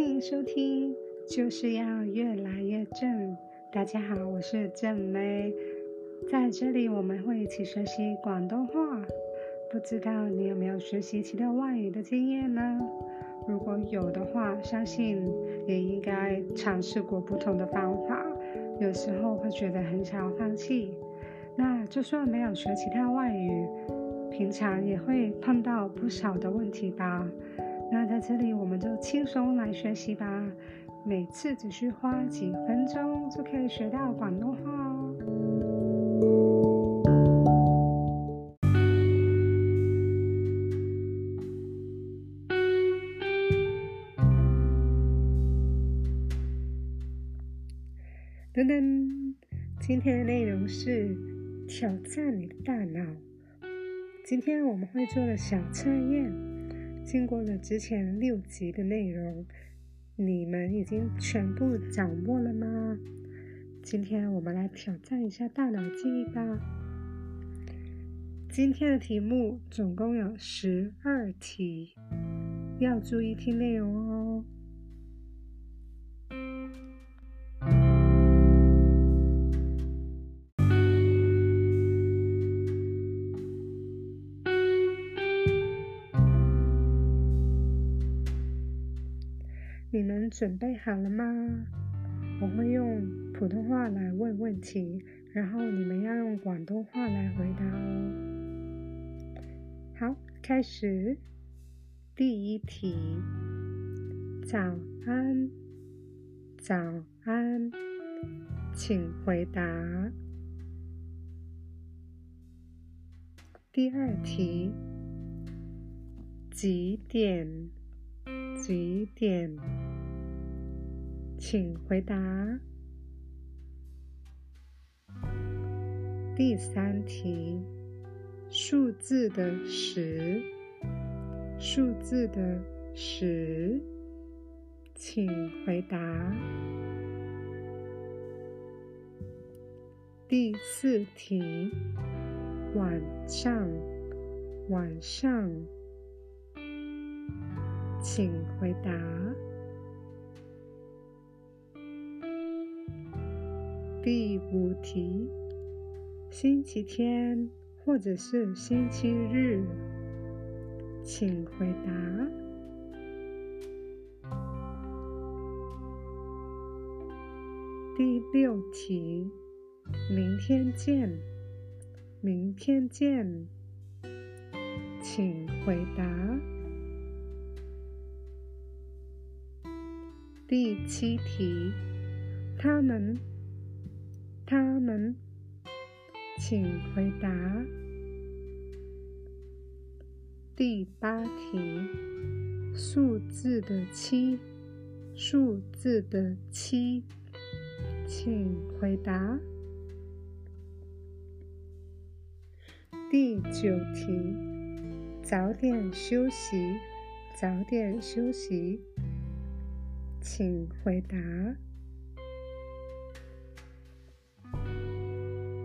欢迎收听，就是要越来越正。大家好，我是正妹，在这里我们会一起学习广东话。不知道你有没有学习其他外语的经验呢？如果有的话，相信也应该尝试过不同的方法。有时候会觉得很想要放弃。那就算没有学其他外语，平常也会碰到不少的问题吧。那在这里我们就轻松来学习吧，每次只需花几分钟就可以学到广东话哦。噔噔，今天的内容是挑战你的大脑。今天我们会做个小测验。经过了之前六集的内容，你们已经全部掌握了吗？今天我们来挑战一下大脑记忆吧。今天的题目总共有十二题，要注意听内容哦。你们准备好了吗？我会用普通话来问问题，然后你们要用广东话来回答哦。好，开始。第一题：早安，早安，请回答。第二题：几点？几点？请回答。第三题，数字的十，数字的十，请回答。第四题，晚上，晚上。请回答。第五题，星期天或者是星期日，请回答。第六题，明天见，明天见，请回答。第七题，他们，他们，请回答。第八题，数字的七，数字的七，请回答。第九题，早点休息，早点休息。请回答。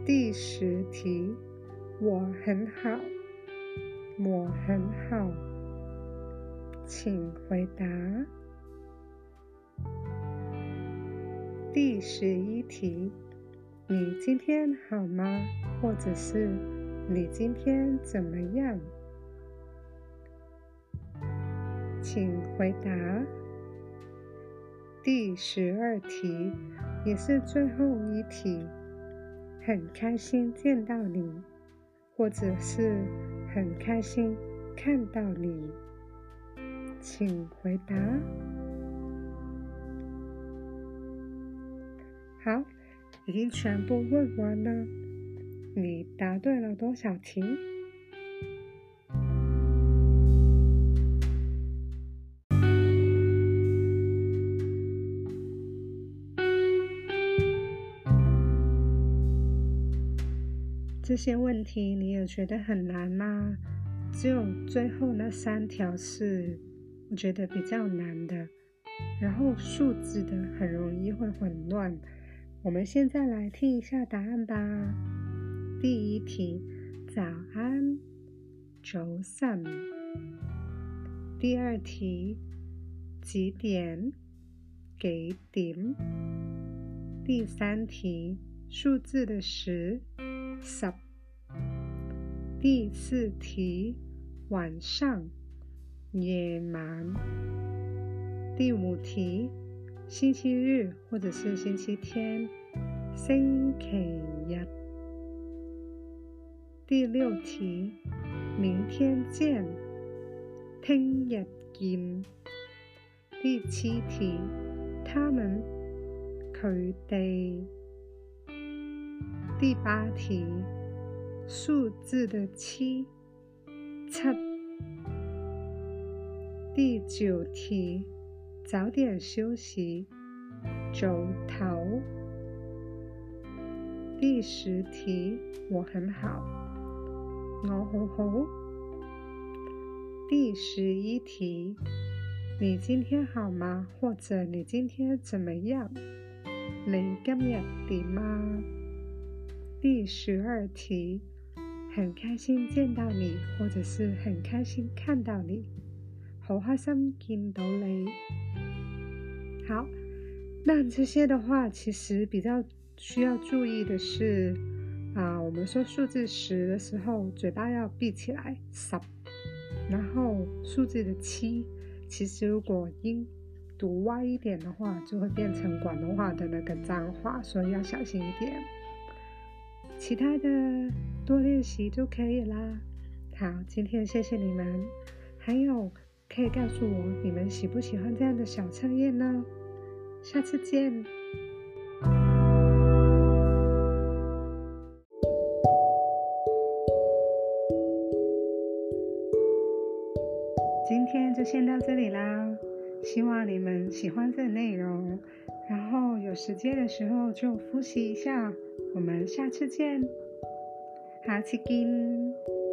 第十题，我很好，我很好，请回答。第十一题，你今天好吗？或者是你今天怎么样？请回答。第十二题，也是最后一题，很开心见到你，或者是很开心看到你，请回答。好，已经全部问完了，你答对了多少题？这些问题你有觉得很难吗？只有最后那三条是我觉得比较难的，然后数字的很容易会混乱。我们现在来听一下答案吧。第一题，早安，早晨。第二题，几点？几点？第三题，数字的十，十。第四题，晚上，夜晚。第五题，星期日或者是星期天，星期日。第六题，明天见，听日见。第七题，他们，佢哋。第八题，数字的七，七。第九题，早点休息，早唞。第十题，我很好。我好好。第十一题，你今天好吗？或者你今天怎么样？你今日点吗？第十二题，很开心见到你，或者是很开心看到你，好开心见到你。好，那这些的话，其实比较需要注意的是。啊，我们说数字十的时候，嘴巴要闭起来，十。然后数字的七，其实如果音读歪一点的话，就会变成广东话的那个脏话，所以要小心一点。其他的多练习就可以啦。好，今天谢谢你们。还有，可以告诉我你们喜不喜欢这样的小测验呢？下次见。今天就先到这里啦，希望你们喜欢这内容，然后有时间的时候就复习一下。我们下次见，下次见。